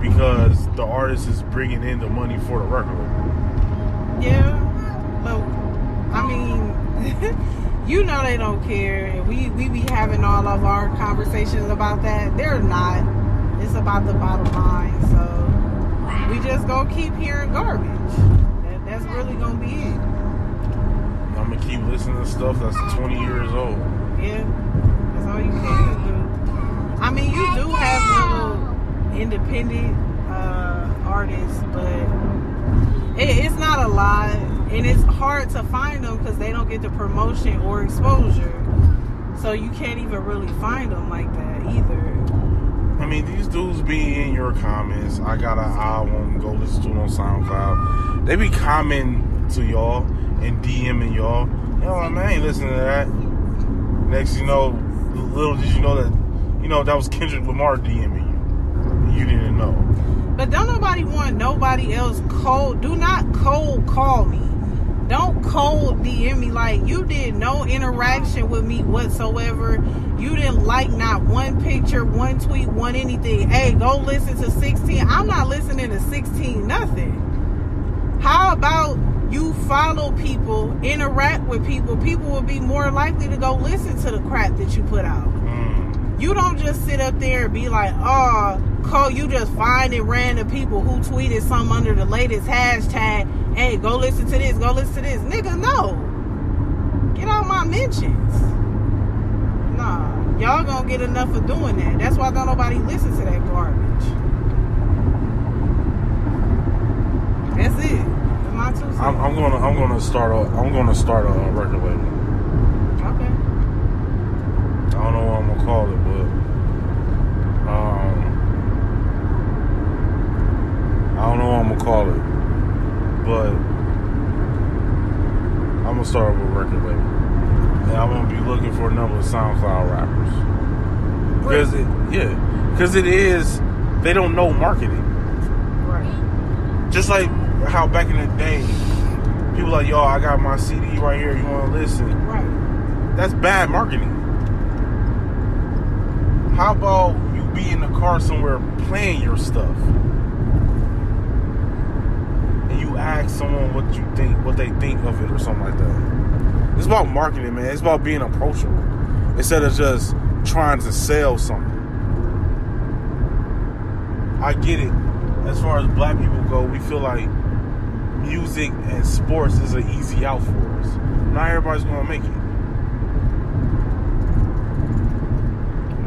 because the artist is bringing in the money for the record label. Yeah. But I mean, you know they don't care. We we be having all of our conversations about that. They're not. It's about the bottom line. So we just gonna keep hearing garbage. That, that's really gonna be it. I'm gonna keep listening to stuff that's 20 years old. Yeah, that's all you can do. I mean, you do have little independent uh, artists, but it, it's not a lot, and it's hard to find them because they don't get the promotion or exposure. So you can't even really find them like that either. I mean, these dudes be in your comments. I got an album, go listen to it on SoundCloud. They be commenting to y'all and DMing y'all. You know, man, I ain't listening to that. Next, you know, little did you know that, you know, that was Kendrick Lamar DMing you. You didn't know. But don't nobody want nobody else cold. Do not cold call me. Don't cold DM me like you did no interaction with me whatsoever. You didn't like not one picture, one tweet, one anything. Hey, go listen to 16. I'm not listening to 16 nothing. How about you follow people, interact with people, people will be more likely to go listen to the crap that you put out. Mm. You don't just sit up there and be like, oh, call you just finding random people who tweeted something under the latest hashtag. Hey, go listen to this, go listen to this. Nigga, no. Get out my mentions. Nah. Y'all gonna get enough of doing that. That's why don't nobody listen to that garbage. That's it. My. I'm, I'm gonna, I'm gonna start a, I'm gonna start a record label. okay. I don't know what I'm gonna call it, but um, I don't know what I'm gonna call it, but I'm gonna start with a record label, and I'm gonna be looking for a number of SoundCloud rappers because it, yeah, because it is they don't know marketing. Right. Just like how back in the day, people like, yo, I got my CD right here. You want to listen? Right. That's bad marketing. How about you be in the car somewhere playing your stuff? And you ask someone what you think, what they think of it or something like that. It's about marketing, man. It's about being approachable. Instead of just trying to sell something. I get it. As far as black people go, we feel like music and sports is an easy out for us. Not everybody's gonna make it.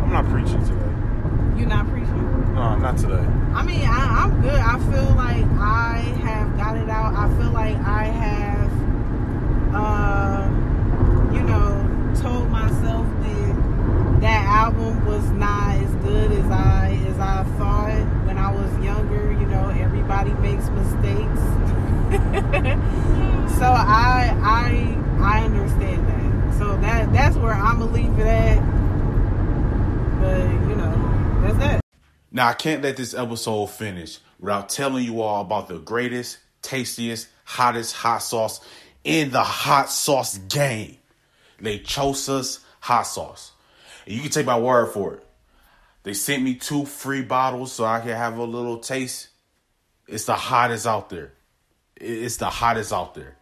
I'm not preaching today. You're not preaching? No, not today. I mean, I, I'm good. I feel like I have got it out. I feel like I have, uh, you know, told myself that that album was not as good as I as I thought when I was younger. You know, everybody makes mistakes. so I I I understand that. So that that's where I'm gonna leave it at. But you know, that's that. Now, I can't let this episode finish without telling you all about the greatest, tastiest, hottest hot sauce in the hot sauce game. Lechosa's hot sauce. And you can take my word for it. They sent me two free bottles so I can have a little taste. It's the hottest out there. It's the hottest out there.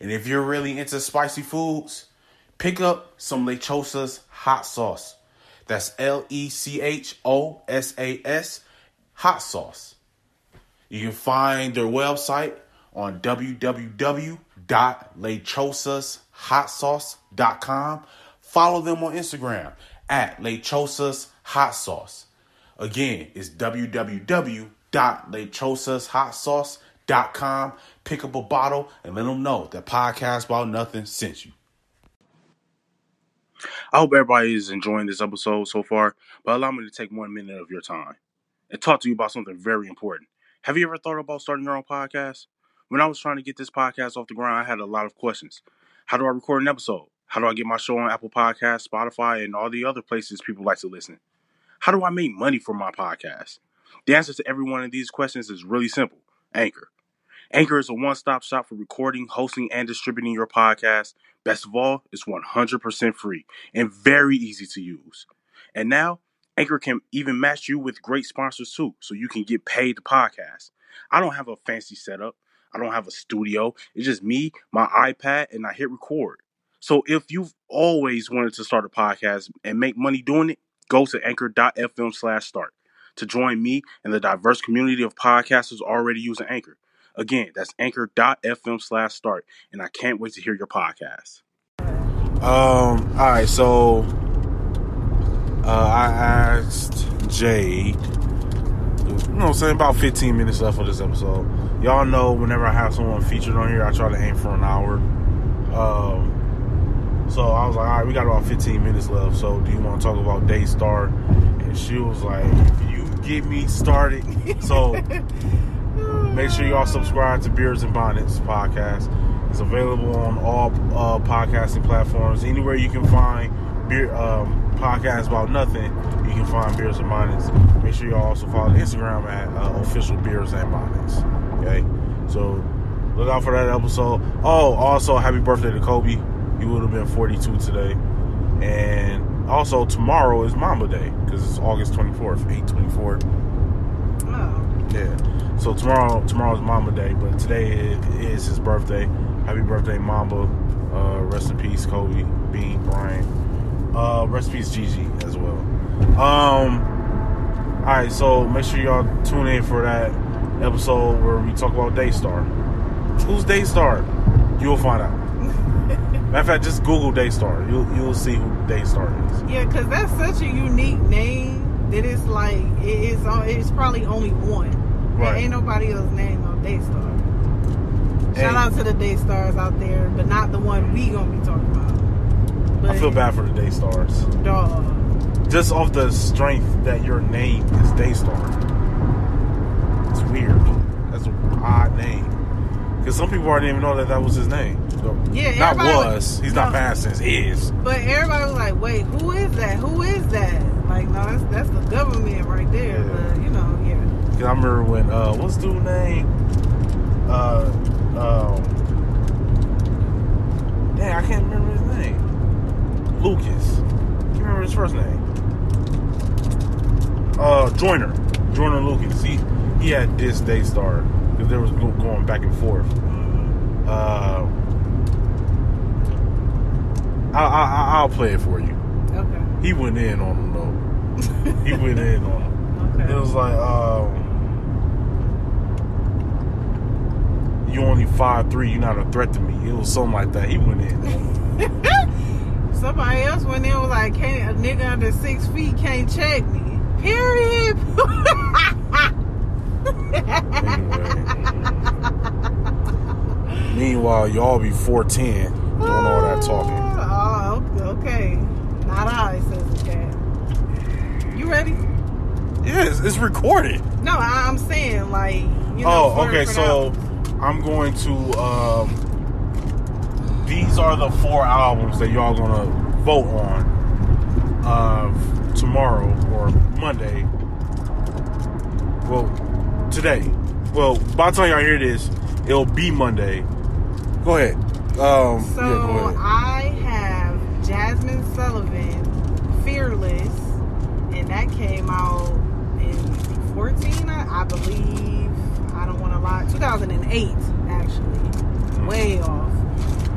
And if you're really into spicy foods, pick up some Lechosa's hot sauce. That's L E C H O S A S hot sauce. You can find their website on www.lechosashotsauce.com. Follow them on Instagram at Lechosas Hot Sauce. Again, it's www.lechosashotsauce.com. Pick up a bottle and let them know that Podcast About Nothing sent you. I hope everybody is enjoying this episode so far, but allow me to take one minute of your time and talk to you about something very important. Have you ever thought about starting your own podcast? When I was trying to get this podcast off the ground, I had a lot of questions. How do I record an episode? How do I get my show on Apple Podcasts, Spotify, and all the other places people like to listen? How do I make money from my podcast? The answer to every one of these questions is really simple Anchor. Anchor is a one stop shop for recording, hosting, and distributing your podcast. Best of all, it's 100% free and very easy to use. And now, Anchor can even match you with great sponsors too, so you can get paid to podcast. I don't have a fancy setup, I don't have a studio. It's just me, my iPad, and I hit record. So if you've always wanted to start a podcast and make money doing it, go to anchor.fm slash start to join me and the diverse community of podcasters already using Anchor. Again, that's anchor.fm slash start. And I can't wait to hear your podcast. Um, all right, so uh, I asked Jade, you know I'm saying, about 15 minutes left for this episode. Y'all know whenever I have someone featured on here, I try to aim for an hour. Um, so I was like, all right, we got about 15 minutes left. So do you want to talk about Daystar? And she was like, get me started. So make sure y'all subscribe to Beers and Bonnets podcast. It's available on all uh, podcasting platforms. Anywhere you can find beer um, podcasts about nothing, you can find Beers and Bonnets. Make sure y'all also follow Instagram at uh, official Beers and Bonnets. Okay, so look out for that episode. Oh, also happy birthday to Kobe. He would have been 42 today. And also tomorrow is Mamba Day because it's August 24th, 824. Oh. Yeah. So tomorrow, tomorrow's Mamba Day, but today is his birthday. Happy birthday, Mamba. Uh, rest in peace, Kobe, Bean, Bryant. Uh, rest in peace, Gigi as well. Um. All right, so make sure y'all tune in for that episode where we talk about Daystar. Who's Daystar? You'll find out. Matter of fact, just Google Daystar. You'll you'll see who Daystar is. Yeah, because that's such a unique name that it's like it is. Uh, it's probably only one. There Right. ain't nobody else named on Daystar. Shout out to the Daystars out there, but not the one we gonna be talking about. But I feel bad for the Daystars. Dog. Just off the strength that your name is Daystar. It's weird. That's an odd name. Because some people already even know that that was his name. So, Yeah, not was. He's not no. past tense. Is. But everybody was like, "Wait, who is that? Who is that?" Like, no, that's that's the government right there. Yeah. But you know, yeah. Because I remember when, uh, what's dude name? Uh, um, dang, I can't remember his name. Lucas. Can't remember his first name. Uh, Joyner. Joyner Lucas. He he had this day Daystar because there was go- going back and forth. Uh, I, I, I- I'll play it for you. Okay. He went in on him though. He went in on him. Okay. It was like, um, you only five three. You're not a threat to me. It was something like that. He went in. Somebody else went in was like, "Can't a nigga under six feet can't check me." Period. Anyway. Meanwhile, y'all be four ten doing all that talking. Oh, okay. Not I, says the cat. You ready? Yes, it's recorded. No, I, I'm saying like you know. Oh, okay. So I'm going to. Um, these are the four albums that y'all gonna vote on uh, tomorrow or Monday. Well, today. Well, by the time y'all hear this, it'll be Monday. Go ahead. Um, So yeah, go ahead. I have Jazmine Sullivan, Fearless, and that came out in 14, I, I believe. I don't want to lie, 2008 actually, way off.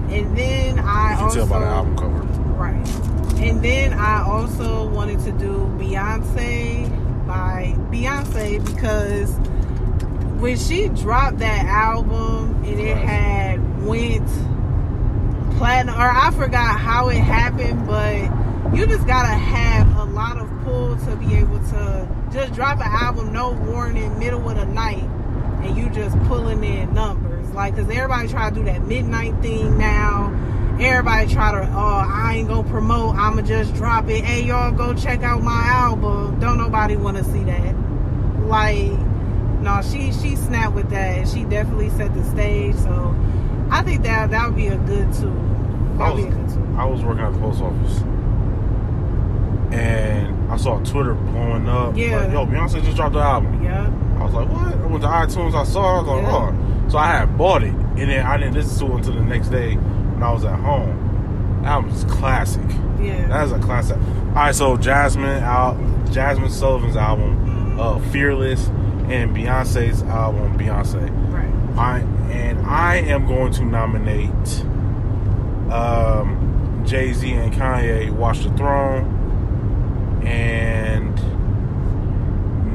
And then I you can also tell by the album cover. right. And then I also wanted to do Beyonce by Beyonce because when she dropped that album and it had went platinum or I forgot how it happened, but you just gotta have a lot of pull to be able to just drop an album, no warning, middle of the night, and you just pulling in numbers. Like, cause everybody try to do that midnight thing now. Everybody try to, oh, I ain't gonna promote. I'ma just drop it. Hey, y'all, go check out my album. Don't nobody want to see that. Like, no, she she snapped with that, and she definitely set the stage. So, I think that that would be a good tool. I That would be a good was, tool. I was working at the post office, and I saw Twitter blowing up. Yeah. Like, Yo, Beyonce just dropped the album. Yeah. I was like, what? I went to iTunes, I saw it, I was like, Yeah. oh. So I had bought it, and then I didn't listen to it until the next day when I was at home. That album is classic. Yeah. That is a classic. All right, so Jazmine out, Jazmine Sullivan's album, uh, Fearless, and Beyonce's album, Beyonce. right. I and I am going to nominate um, Jay Z and Kanye Watch the Throne, and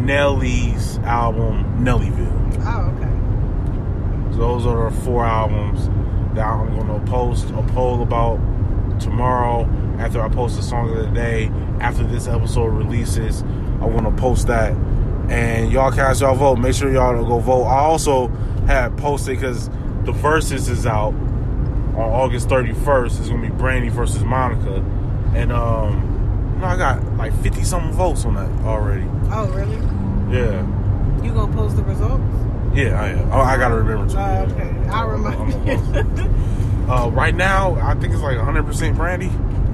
Nelly's album Nellyville. Oh, okay. So those are the four albums that I'm gonna post a poll about tomorrow after I post the song of the day. After this episode releases, I want to post that, and y'all cast y'all vote. Make sure y'all go vote. I also had posted because the Verzuz is out on August 31st. It's gonna be Brandy versus Monica, and um, you know, I got like 50 something votes on that already. Oh, really? Yeah, You gonna post the results? yeah, I am. Oh, I gotta remember to. Yeah. okay. I'll remind you. Uh, right now, I think it's like 100% Brandy.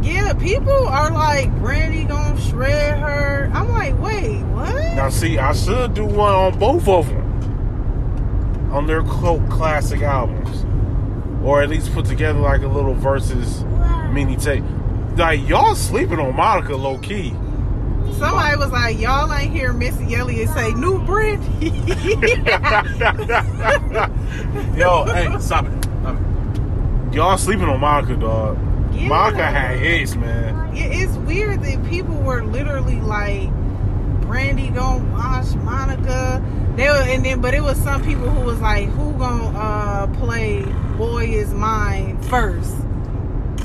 Yeah, people are like, Brandy gonna shred her. I'm like, wait, what? Now, see, I should do one on both of them on their classic albums, or at least put together like a little versus mini tape. Like y'all sleeping on Monica low key. Somebody was like, y'all ain't hear Missy Elliott say new Brandy. Yo, hey, stop it. Stop it. Y'all sleeping on Monica, dog. Yeah. Monica had hits, man. Yeah, it's weird that people were literally like, Brandy gonna watch Monica. They were, and then, but it was some people who was like, who gonna uh, play Boy Is Mine first?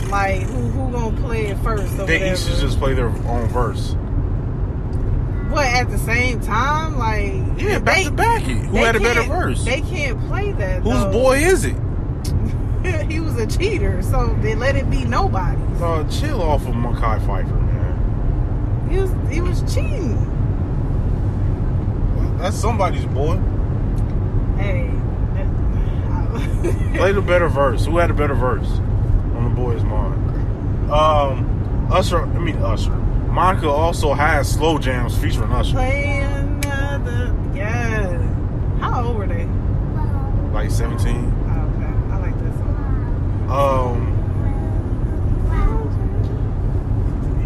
Like, who who gonna play it first? Or They whatever. each should just play their own verse. what at the same time? Like, Yeah, back they- to back it. Who had a better verse? They can't play that. Whose boy is it? he was a cheater, so they let it be nobody. Dog, chill off of Mekhi Phifer, man. He was he was cheating. That's somebody's boy. Hey. Play the better verse. Who had a better verse on the boy's mind? Um, Usher. I mean Usher. Monica also has slow jams featuring Usher, Play another. Yeah. How old were they? like 17. Oh, okay. I like this song. Um,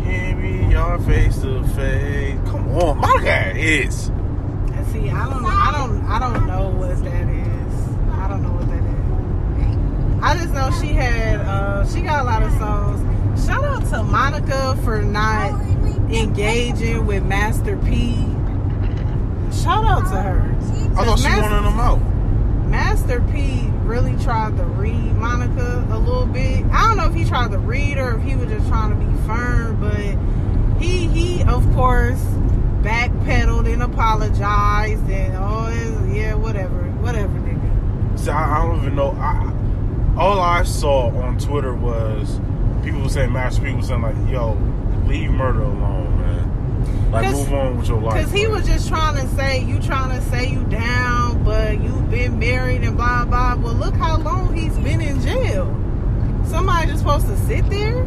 hear me, y'all face to face. Come on, Monica hits. See, I don't, I don't, I don't know what that is. I don't know what that is. I just know she had, uh, she got a lot of songs. Shout out to Monica for not engaging with Master P. Shout out to her. I thought she Mas- wanted them out. Master P really tried to read Monica a little bit. I don't know if he tried to read her, or if he was just trying to be firm, but he he of course backpedaled and apologized and oh yeah whatever whatever nigga. See, I, I don't even know. I, all I saw on Twitter was people were saying, Master P was saying like, "Yo, leave murder alone, man. Like, move on with your life." Cause he man." was just trying to say you trying to say you down, but you've been married and blah blah. Well, look how long he's been in jail. Somebody just supposed to sit there.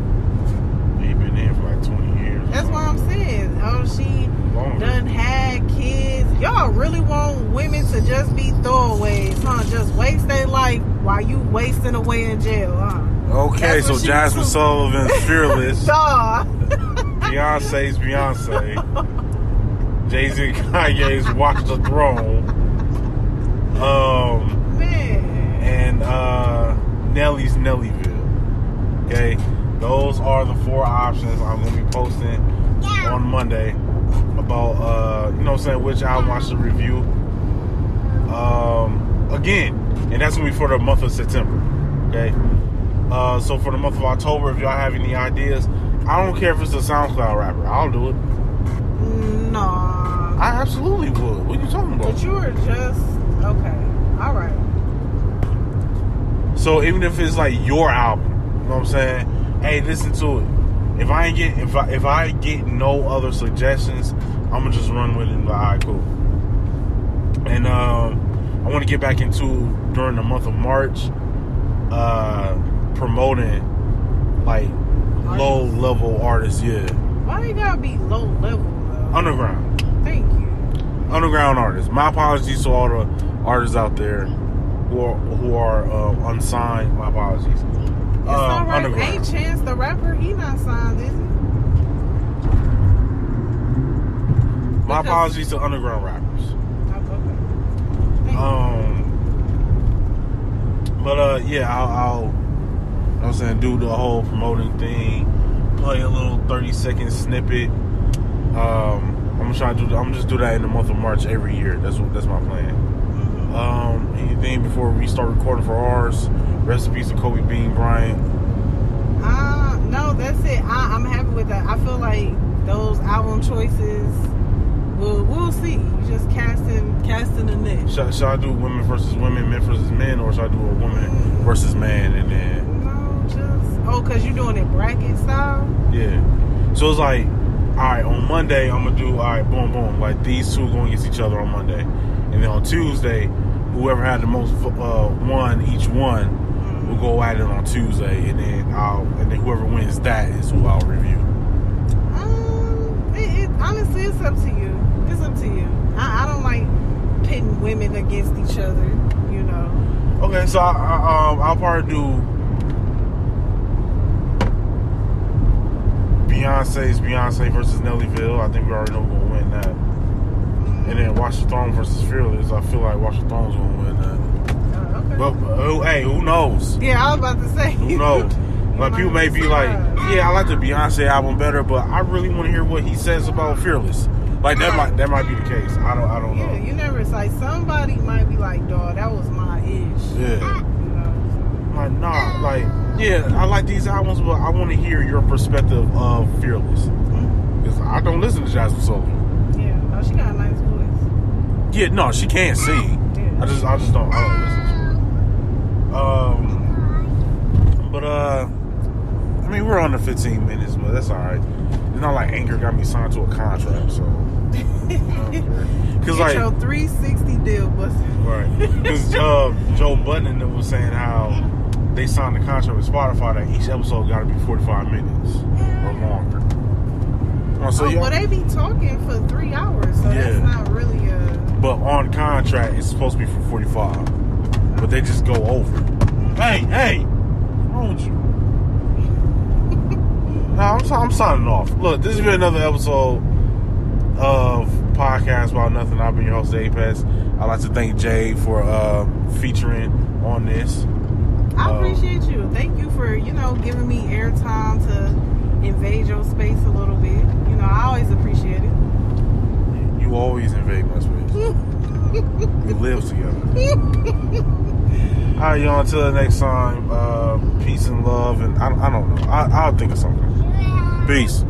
He been in for like 20 years. That's what I'm saying. Oh, she Longer. done had kids. Y'all really want women to just be throwaways, huh? Just waste their life while you wasting away in jail, huh? Okay, That's so what Jazmine was- Sullivan's fearless. Duh. Beyonce's Beyonce. Jay Z and Kanye's Watch the Throne. Um, Man. and uh, Nelly's Nellyville. Okay, those are the four options I'm gonna be posting on Monday about uh, you know what I'm saying which album I should review. Um, again, and that's gonna be for the month of September. Okay. Uh, so for the month of October, if y'all have any ideas, I don't care if it's a SoundCloud rapper. I'll do it. Nah. I absolutely would. What are you talking about? But you were just okay. All right. So even if it's like your album, you know what I'm saying? Hey, listen to it. If I ain't get if I if I get no other suggestions, I'm gonna just run with it and like, all right, cool. And um, I want to get back into during the month of March, uh, promoting like low level artists, yeah, Why you gotta be low level though? underground. Underground artists. My apologies to all the artists out there who are who are uh, unsigned. My apologies. It's Uh, all right. underground. Ain't Chance the rapper? He not signed, is he? My apologies to underground rappers. Oh, okay. Um, but uh, yeah, I'll, I'll know I'm saying? Do the whole promoting thing, play a little 30 second snippet. Um, I'm gonna try to do. I'm gonna just do that in the month of March every year. That's what. That's my plan. Um, anything before we start recording for ours? Recipes to Kobe Bean Bryant. Uh, no, that's it. I, I'm happy with that. I feel like those album choices, we'll we'll see. You just casting casting a net. Should, should I do women versus women, men versus men, or should I do a woman versus man and then No, just oh, cause you're doing it bracket style. yeah? So it's like, right, on Monday I'm gonna do all right, boom, boom. Like these two going against each other on Monday, and then on Tuesday, whoever had the most uh, one each one will go at it on Tuesday, and then I'll and then whoever wins that is who I'll review. Um, it, it, honestly, it's up to you. It's up to you. I, I don't like pitting women against each other. You know. Okay, so I, I, um, I'll probably do Beyonce's Beyonce versus Nellyville. I think we already know who's gonna win that. And then Watch the Throne versus Fearless. I feel like Watch the Throne's gonna win that. Uh, okay. But uh, hey, who knows? yeah, I was about to say. Who knows? Like people may be like, yeah, I like the Beyonce album better, but I really want to hear what he says about Fearless. Like that might that might be the case. I don't I don't Yeah, know. you never. It's like somebody might be like, "Dog, that was my ish." Yeah. You know. Like nah, like yeah, I like these albums, but I want to hear your perspective of Fearless because I don't listen to Jazmine Sullivan. Yeah. oh, she got a nice voice. Yeah, no, she can't sing. Yeah. I just I just don't I don't listen to her. Um, but uh, I mean we're under 15 minutes, but that's all right. It's not like Anchor got me signed to a contract, so because like your 360 deal, but Right. Because uh, Joe Budden was saying how they signed the contract with Spotify that each episode got to be 45 minutes or longer. Oh, so oh, well, they be talking for three hours, so Yeah. that's not really a. but on contract it's supposed to be for 45, but they just go over. Hey, hey, what's wrong with you? no, I'm, I'm signing off. Look, this has been another episode of podcast about nothing. I've been your host, Apex. I'd like to thank Jay for uh, featuring on this. I appreciate you. Thank you for you know giving me airtime to invade your space a little bit. You know, I always appreciate it. You always invade my space. we live together. All right, y'all. Until the next time, uh, peace and love, and I, I don't know. I, I'll think of something. Peace.